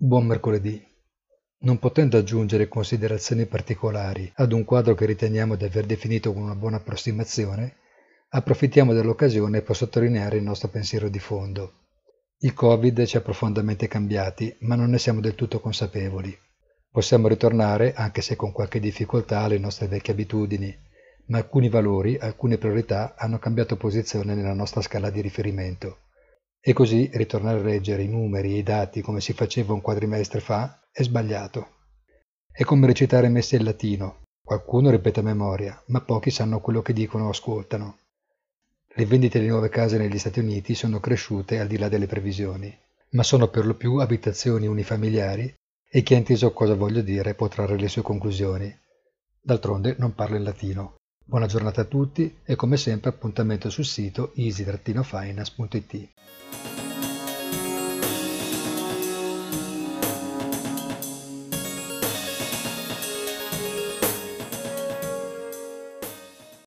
Buon mercoledì. Non potendo aggiungere considerazioni particolari ad un quadro che riteniamo di aver definito con una buona approssimazione, approfittiamo dell'occasione per sottolineare il nostro pensiero di fondo. Il Covid ci ha profondamente cambiati, ma non ne siamo del tutto consapevoli. Possiamo ritornare, anche se con qualche difficoltà, alle nostre vecchie abitudini, ma alcuni valori, alcune priorità hanno cambiato posizione nella nostra scala di riferimento. E così ritornare a leggere i numeri e i dati come si faceva un quadrimestre fa è sbagliato. È come recitare messe in latino. Qualcuno ripete a memoria, ma pochi sanno quello che dicono o ascoltano. Le vendite di nuove case negli Stati Uniti sono cresciute al di là delle previsioni, ma sono per lo più abitazioni unifamiliari e chi ha inteso cosa voglio dire può trarre le sue conclusioni. D'altronde non parlo in latino. Buona giornata a tutti e come sempre appuntamento sul sito easy-finance.it.